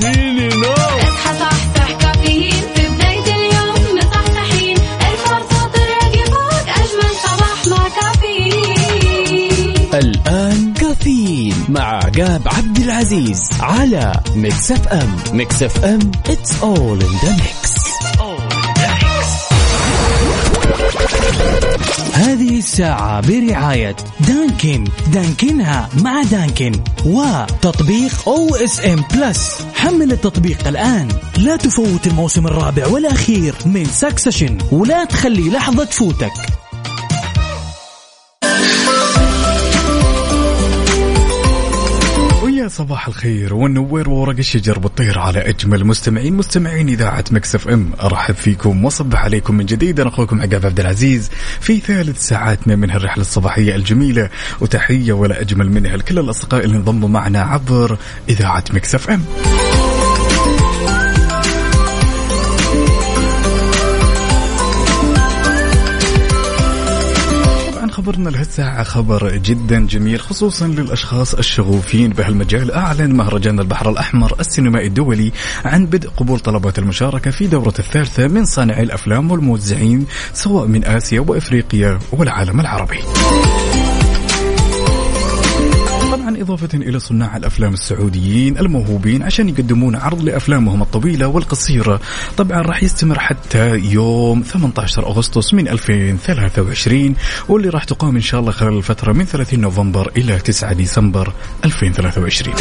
فيني نوم
اصحى صحصح كافيين. في بداية اليوم مصحصحين. الفرصة تراك فوق أجمل صباح مع كافيين.
الآن كافيين مع عقاب عبد العزيز على Mix FM. Mix FM it's all in the mix.
هذه الساعة برعاية Dunkin. Dunkin ها مع Dunkin. وتطبيق OSN Plus حمل التطبيق الآن. لا تفوت الموسم الرابع والأخير من Succession ولا تخلي لحظة تفوتك.
صباح الخير. والنوير وورق الشجر بتطير على أجمل مستمعين. مستمعين إذاعة Mix FM أرحب فيكم واصبح عليكم من جديد. أنا أخوكم عقاب عبد العزيز في ثالث ساعاتنا من هالرحله الصباحية الجميلة. وتحية ولا أجمل منها لكل الأصدقاء اللي انضموا معنا عبر إذاعة Mix FM. خبرنا لهالساعة خبر جدا جميل خصوصا للأشخاص الشغوفين بهالمجال. أعلن مهرجان البحر الأحمر السينمائي الدولي عن بدء قبول طلبات المشاركة في دورة الثالثة من صانعي الأفلام والموزعين سواء من آسيا وإفريقيا والعالم العربي. طبعا إضافة إلى صناع الأفلام السعوديين الموهوبين عشان يقدمون عرض لأفلامهم الطويلة والقصيرة. طبعا راح يستمر حتى يوم 18 أغسطس من 2023 واللي راح تقام إن شاء الله خلال الفترة من 30 نوفمبر إلى 9 ديسمبر 2023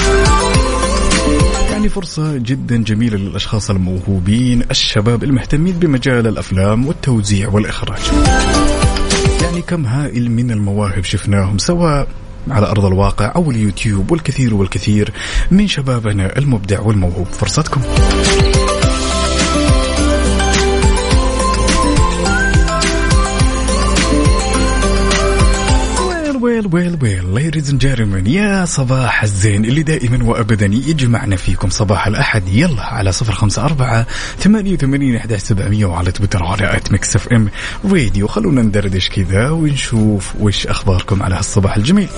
يعني فرصة جدا جميلة للأشخاص الموهوبين الشباب المهتمين بمجال الأفلام والتوزيع والإخراج. يعني كم هائل من المواهب شفناهم سواء على أرض الواقع أو اليوتيوب والكثير والكثير من شبابنا المبدع والموهوب. فرصتكم. well well well ladies and gentlemen يا صباح الزين اللي دائما وابدا يجمعنا فيكم صباح الأحد. يلا على صفر خمسة أربعة ثمانية وثمانين أحد سبعمية وعلى تويتر على at Mix FM راديو خلونا ندردش كذا ونشوف وش أخباركم على هالصباح الجميل.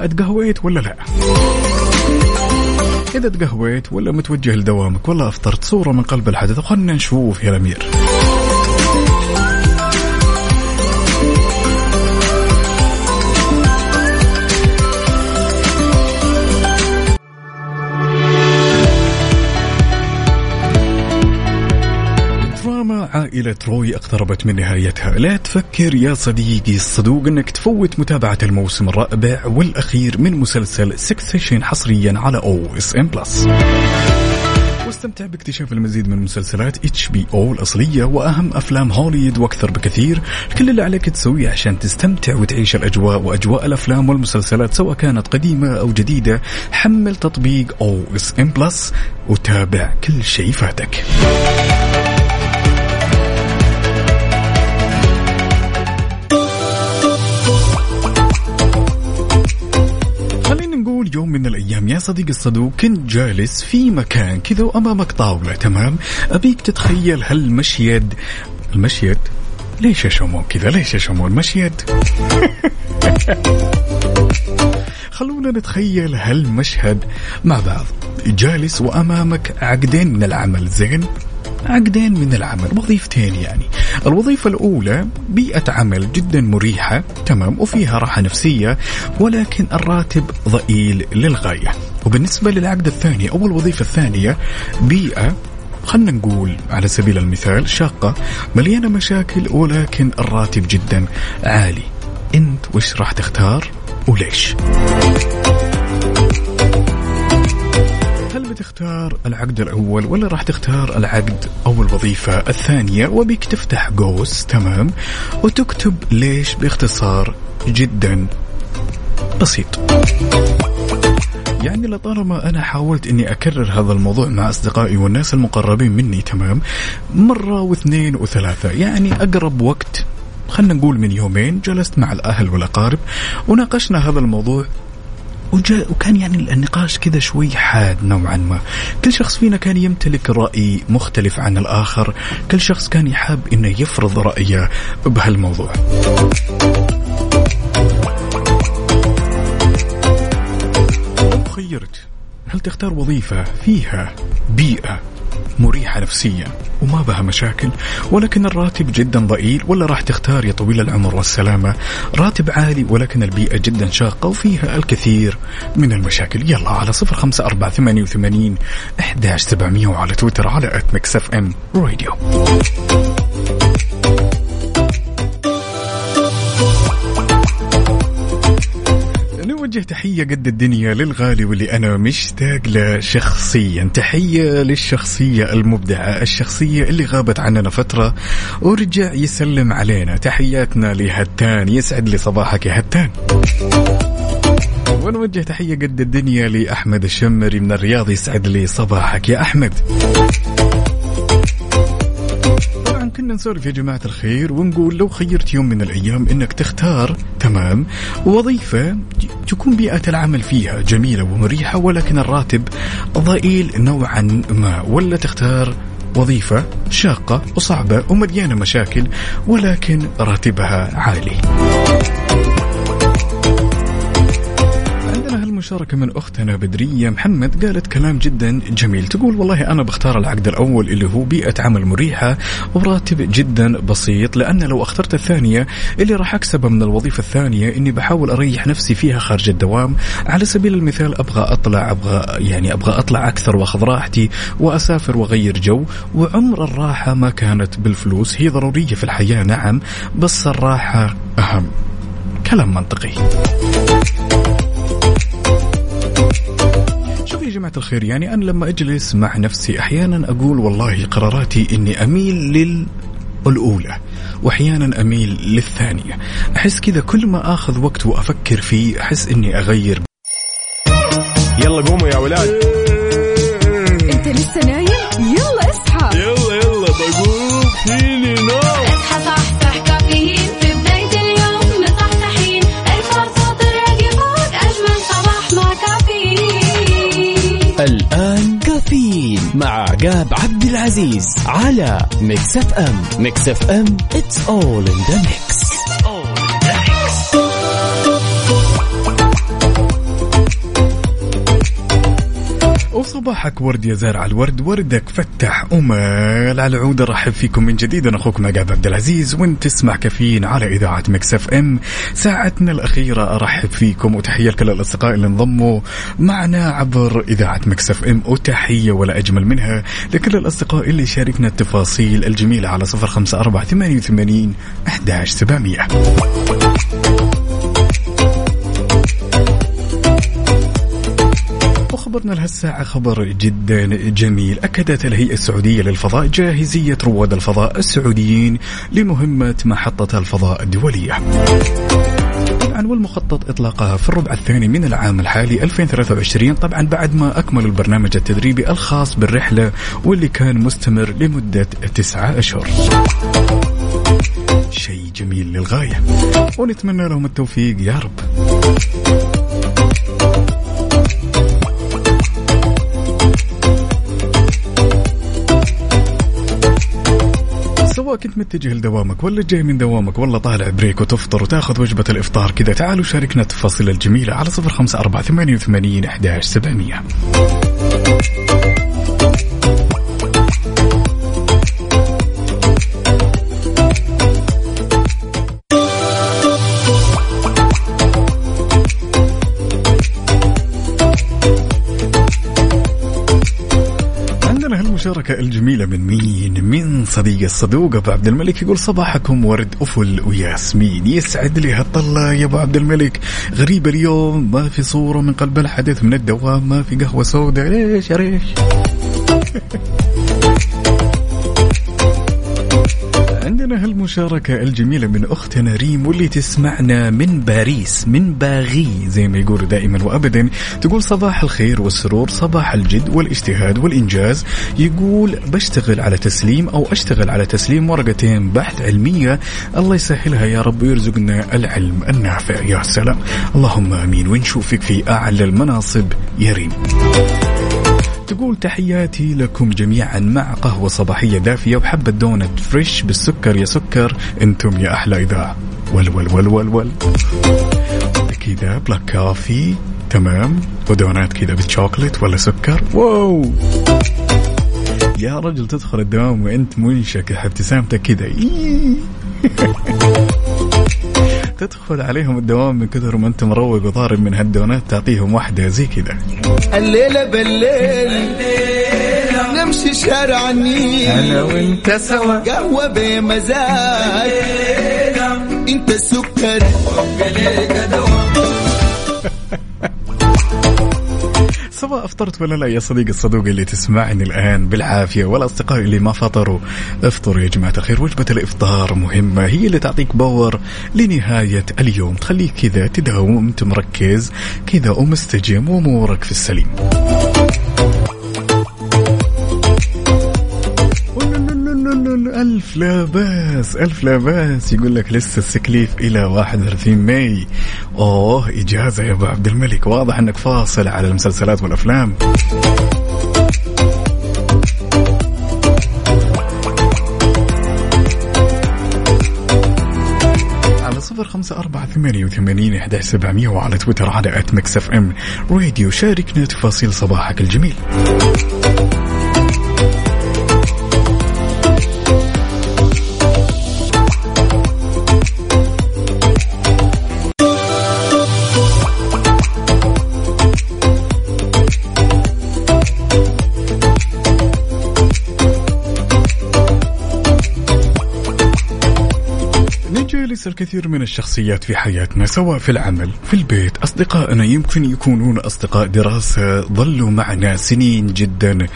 أتقهويت ولا لا؟ إذا تقهويت ولا متوجه لدوامك ولا أفطرت صورة من قلب الحدث خلنا نشوف يا الأمير. عائلة روي اقتربت من نهايتها. لا تفكر يا صديقي الصدوق إنك تفوت متابعة الموسم الرابع والأخير من مسلسل Succession حصريا على OSN Plus واستمتع باكتشاف المزيد من مسلسلات HBO الأصلية وأهم أفلام هوليوود وأكثر بكثير. كل اللي عليك تسويه عشان تستمتع وتعيش الأجواء وأجواء الأفلام والمسلسلات سواء كانت قديمة أو جديدة حمل تطبيق OSN Plus وتابع كل شيء فاتك نقول يوم من الأيام يا صديقي الصدوق كنت جالس في مكان كذا وأمامك طاولة تمام؟ أبيك تتخيل هالمشيد المشيد ليش يا شمون كذا؟ ليش يا شمون؟ مشيد؟ خلونا نتخيل هالمشهد مع بعض جالس وأمامك عقدين من العمل زين؟ عقدين من العمل وظيفتين يعني. الوظيفة الأولى بيئة عمل جدا مريحة تمام وفيها راحة نفسية ولكن الراتب ضئيل للغاية. وبالنسبة للعقد الثاني أو الوظيفة الثانية بيئة خلنا نقول على سبيل المثال شاقة مليانة مشاكل ولكن الراتب جدا عالي. أنت وش راح تختار؟ وليش؟ هل بتختار العقد الأول ولا راح تختار العقد أو الوظيفة الثانية؟ وبيك تفتح قوس تمام؟ وتكتب ليش باختصار جدا بسيط. يعني لطالما أنا حاولت إني أكرر هذا الموضوع مع أصدقائي والناس المقربين مني تمام؟ مرة واثنين وثلاثة يعني أقرب وقت خلينا نقول من يومين جلست مع الأهل والأقارب وناقشنا هذا الموضوع وجاء وكان يعني النقاش كذا شوي حاد نوعا ما. كل شخص فينا كان يمتلك رأي مختلف عن الآخر. كل شخص كان يحب أنه يفرض رأيه بهالموضوع. خيرت هل تختار وظيفة فيها بيئة مريحة نفسيا وما بها مشاكل ولكن الراتب جدا ضئيل ولا راح تختار يا طويل العمر والسلامة. راتب عالي ولكن البيئة جدا شاقة وفيها الكثير من المشاكل. يلا على صفر خمسة أربعة ثمانية وثمانين أحداش سبعمية وعلى تويتر على at Mix FM Radio نوجه تحية قد الدنيا للغالي واللي أنا مشتاق له شخصيا. تحية للشخصية المبدعة الشخصية اللي غابت عننا فترة. ورجع يسلم علينا. تحياتنا لهتان. يسعد لي صباحك يا هتان. ونوجه تحية قد الدنيا لأحمد الشمري من الرياض. يسعد لي صباحك يا أحمد. كنا نسولف يا جماعة الخير ونقول لو خيرت يوم من الأيام أنك تختار تمام. وظيفة تكون بيئة العمل فيها جميلة ومريحة ولكن الراتب ضئيل نوعا ما. ولا تختار وظيفة شاقة وصعبة ومليانة مشاكل ولكن راتبها عالي. هالمشاركة من أختنا بدرية محمد قالت كلام جدا جميل. تقول والله أنا بختار العقد الأول اللي هو بيئة عمل مريحة وراتب جدا بسيط لأن لو أخترت الثانية اللي راح أكسبه من الوظيفة الثانية إني بحاول أريح نفسي فيها خارج الدوام. على سبيل المثال أبغى أطلع أبغى يعني أبغى أطلع أكثر وأخذ راحتي وأسافر وأغير جو. وعمر الراحة ما كانت بالفلوس هي ضرورية في الحياة نعم بس الراحة أهم. كلام منطقي. شوف يا جماعة الخير يعني أنا لما أجلس مع نفسي أحيانا أقول والله قراراتي إني أميل لل الأولى وأحيانا أميل للثانية. أحس كذا كل ما أخذ وقت وأفكر فيه أحس إني أغير.
يلا قوموا يا ولاد.
عقاب عبد العزيز على Mix FM Mix FM it's all in the mix.
وصباحك ورد يا زارع الورد وردك فتح أمال على العود. أرحب فيكم من جديد أنا أخوكم عقاب عبد العزيز وأنت تسمع كافيين على إذاعة Mix FM. ساعتنا الأخيرة أرحب فيكم وتحية لكل الأصدقاء اللي انضموا معنا عبر إذاعة مكس إف إم وتحية ولا أجمل منها لكل الأصدقاء اللي شاركنا التفاصيل الجميلة على صفر خمسة أربعة ثمانية وثمانين أحداش سبعمية. وخبرنا لهالساعة خبر جدا جميل أكدت الهيئة السعودية للفضاء جاهزية رواد الفضاء السعوديين لمهمة محطة الفضاء الدولية طبعا والمخطط اطلاقها في الربع الثاني من العام الحالي 2023 طبعا بعد ما أكملوا البرنامج التدريبي الخاص بالرحلة واللي كان مستمر لمدة تسعة أشهر. شيء جميل للغاية ونتمنى لهم التوفيق يا رب. سواء كنت متجه لدوامك ولا جاي من دوامك ولا طالع بريك وتفطر وتاخذ وجبة الإفطار كذا تعالوا شاركنا التفاصيل الجميلة على صفر خمسة أربعة ثمانية وثمانين أحداش سبعمية. عندنا هالمشاركة الجميلة من مين؟ من صديق الصدوق أبو عبد الملك يقول صباحكم ورد أفل وياسمين يسعد لي هالطلة يا أبو عبد الملك غريب اليوم ما في صورة من قلب الحدث من الدوام ما في قهوة سوداء ليش يا ريش؟ عندنا هالمشاركة الجميلة من أختنا ريم واللي تسمعنا من باريس من باغي زي ما يقولوا دائما وأبدا. تقول صباح الخير والسرور صباح الجد والاجتهاد والإنجاز. يقول بشتغل على تسليم أو أشتغل على تسليم ورقتين بحث علمية. الله يسهلها يا رب ويرزقنا العلم النافع. يا سلام. اللهم آمين. ونشوفك في أعلى المناصب يا ريم. تقول تحياتي لكم جميعا مع قهوة صباحية دافية وحبة donut fresh بالسكر يا سكر أنتم يا أحلى إذاعة. well well well well well كذا black coffee تمام. ودونات كذا بالشوكلت ولا سكر. wow. يا رجل تدخل الدوام وأنت منشكح ابتسامتك كذا. تدخل عليهم الدوام من كثر ما أنت مروق وضارب من هالدونات تعطيهم واحدة زي كذا.
الليلة بالليل نمشي شارع النيل.
أنا وأنت سوا.
قهوة بمزاج. أنت السكر
سواء أفطرت ولا لا يا صديقي الصدوق اللي تسمعني الآن بالعافية. والأصدقاء اللي ما فطروا افطروا يا جماعة الخير. وجبة الإفطار مهمة هي اللي تعطيك باور لنهاية اليوم. تخليك كذا تداوم مركز كذا ومستجم وأمورك في السليم. ألف لا بأس ألف لا بأس. يقول لك لسه ال sick leave إلى 31 May. أوه إجازة يا أبو عبد الملك. واضح أنك فاصل على المسلسلات والأفلام. صفر خمسة أربعة ثمانية وثمانين إحدى سبعمية وعلى تويتر على at Mix FM Radio شاركنا تفاصيل صباحك الجميل. الكثير من الشخصيات في حياتنا سواء في العمل في البيت أصدقائنا يمكن يكونون أصدقاء دراسة ظلوا معنا سنين جدا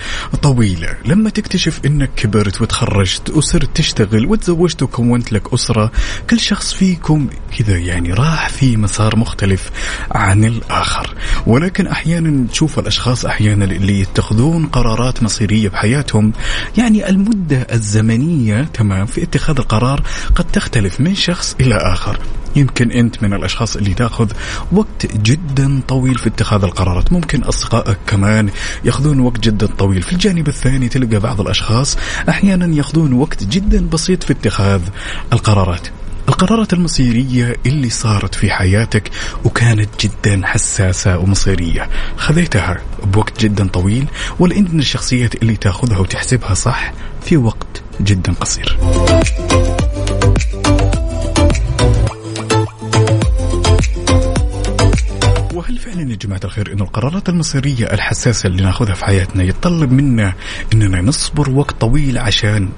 طويلة. لما تكتشف أنك كبرت وتخرجت وصرت تشتغل وتزوجت وكونت لك أسرة كل شخص فيكم كذا يعني راح في مسار مختلف عن الآخر. ولكن أحيانا تشوف الأشخاص أحيانا اللي يتخذون قرارات مصيرية بحياتهم. يعني المدة الزمنية تمام في اتخاذ القرار قد تختلف من شخص إلى آخر. يمكن أنت من الأشخاص اللي تأخذ وقت جدا طويل في اتخاذ القرارات. ممكن أصدقائك كمان يأخذون وقت جدا طويل. في الجانب الثاني تلقى بعض الأشخاص أحيانا يأخذون وقت جدا بسيط في اتخاذ القرارات. القرارات المصيرية اللي صارت في حياتك وكانت جدا حساسة ومصيرية. خذيتها بوقت جدا طويل ولا انت من الشخصيات اللي تأخذها وتحسبها صح في وقت جدا قصير. وهل فعلا يا جماعة الخير أن القرارات المصيرية الحساسة اللي نأخذها في حياتنا يتطلب منا أننا نصبر وقت طويل عشان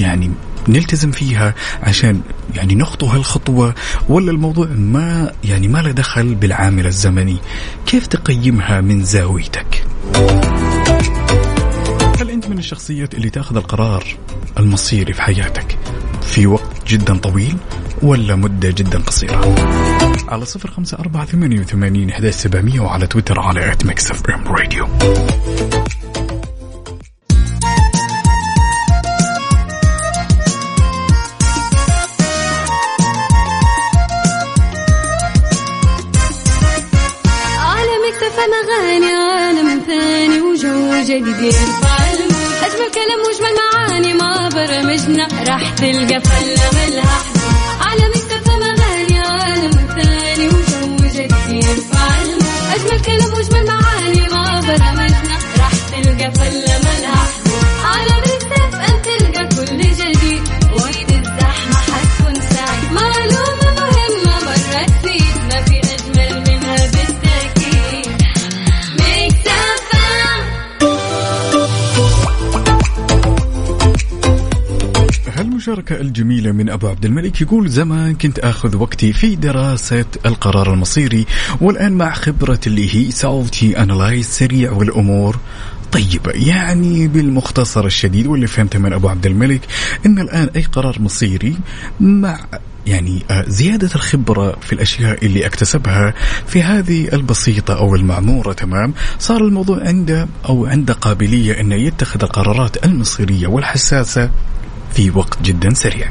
يعني نلتزم فيها عشان يعني نخطو هالخطوة ولا الموضوع ما يعني ما له دخل بالعامل الزمني؟ كيف تقيمها من زاويتك؟ هل أنت من الشخصيات اللي تأخذ القرار المصيري في حياتك؟ في وقت جدا طويل ولا مدة جدا قصيرة. على صفر خمسة أربعة ثمانية وثمانين إحدى سبعمية وعلى تويتر على
at Mix FM Radio أجمل كلام وأجمل معاني ما برمجنا راح تلقى فلة ملها حدود. عالم اكتفى اغاني عالم ثاني وجو جديد يرفع المود أجمل كلام واجمل معاني ما برمجنا راح تلقى فلة ملها
هالمشاركة الجميلة من أبو عبد الملك يقول زمان كنت أخذ وقتي في دراسة القرار المصيري والآن مع خبرة اللي هي SWOT analysis سريع والأمور طيبة. يعني بالمختصر الشديد واللي فهمته من أبو عبد الملك أن الآن أي قرار مصيري مع يعني آه، زيادة الخبرة في الأشياء اللي اكتسبها في هذه البسيطة أو المعمورة تمام؟ صار الموضوع عنده أو عنده قابلية أنه يتخذ القرارات المصيرية والحساسة في وقت جدا سريع.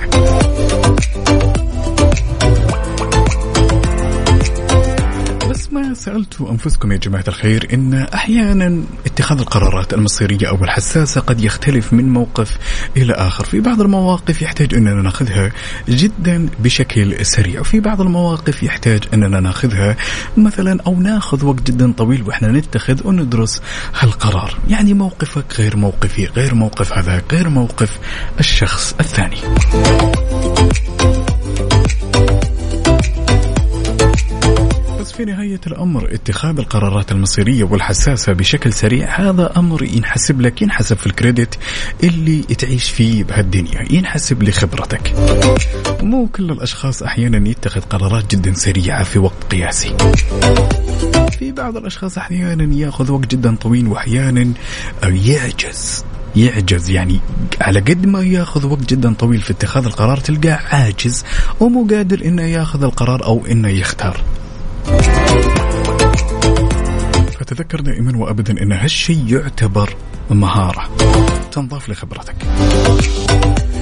ما سألتوا أنفسكم يا جماعة الخير إن أحيانا اتخاذ القرارات المصيرية أو الحساسة قد يختلف من موقف إلى آخر. في بعض المواقف يحتاج أننا نأخذها جدا بشكل سريع وفي بعض المواقف يحتاج أننا نأخذها مثلا أو ناخذ وقت جدا طويل وإحنا نتخذ وندرس هالقرار. يعني موقفك غير موقفي غير موقف هذا غير موقف الشخص الثاني. في نهاية الأمر اتخاذ القرارات المصيرية والحساسة بشكل سريع هذا أمر ينحسب لك ينحسب في الكريدت اللي تعيش فيه بهالدنيا ينحسب لخبرتك. مو كل الأشخاص أحيانا يتخذ قرارات جدا سريعة في وقت قياسي. في بعض الأشخاص أحيانا يأخذ وقت جدا طويل وأحيانا يعجز يعجز يعني على قد ما يأخذ وقت جدا طويل في اتخاذ القرار تلقاه عاجز ومو قادر إنه يأخذ القرار أو إنه يختار. فتذكر دائما وابدا إن هالشيء يعتبر مهارة. تنضاف لخبرتك.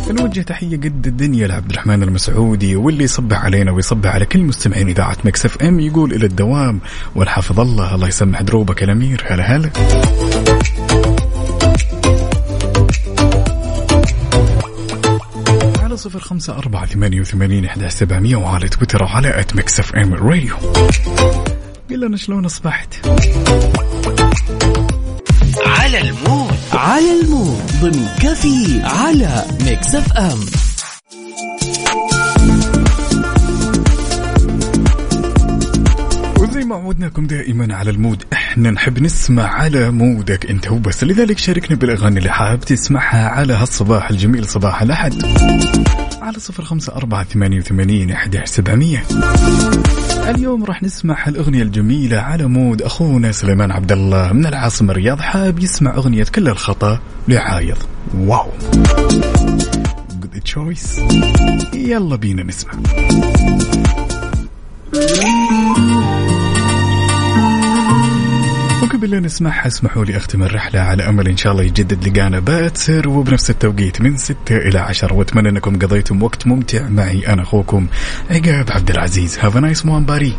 نوجه تحية قد الدنيا لعبد الرحمن المسعودي واللي يصبح علينا ويصبح على كل مستمعين إذاعة Mix FM يقول إلى الدوام. والحافظ الله الله يسمح دروبك الأمير. هلا هلا. على صفر خمسة أربعة ثمانية وثمانين إحدى سبعمية وعلى تويتر وعلى at Mix FM Radio قل لنا شلون أصبحت.
على المود. على المود. ضمن كفي على Mix
FM. ما عودناكم دائما على المود. إحنا نحب نسمع على مودك انت وبس لذلك شاركنا بالأغاني اللي حابب تسمعها على هالصباح الجميل صباح الأحد. على صفر خمسة أربعة ثمانية وثمانين أحد سبعمية. اليوم راح نسمع الأغنية الجميلة على مود أخونا سليمان عبد الله من العاصمة الرياض حاب يسمع أغنية كل الخطأ لعايض واو. Good choice. يلا بينا نسمع. وقبل لا نسمعها اسمحوا لي أختم الرحلة على أمل إن شاء الله يجدد لقانا. باكر وبنفس التوقيت من 6 إلى 10 وأتمنى أنكم قضيتم وقت ممتع معي. أنا أخوكم عقاب عبد العزيز. have nice morning bye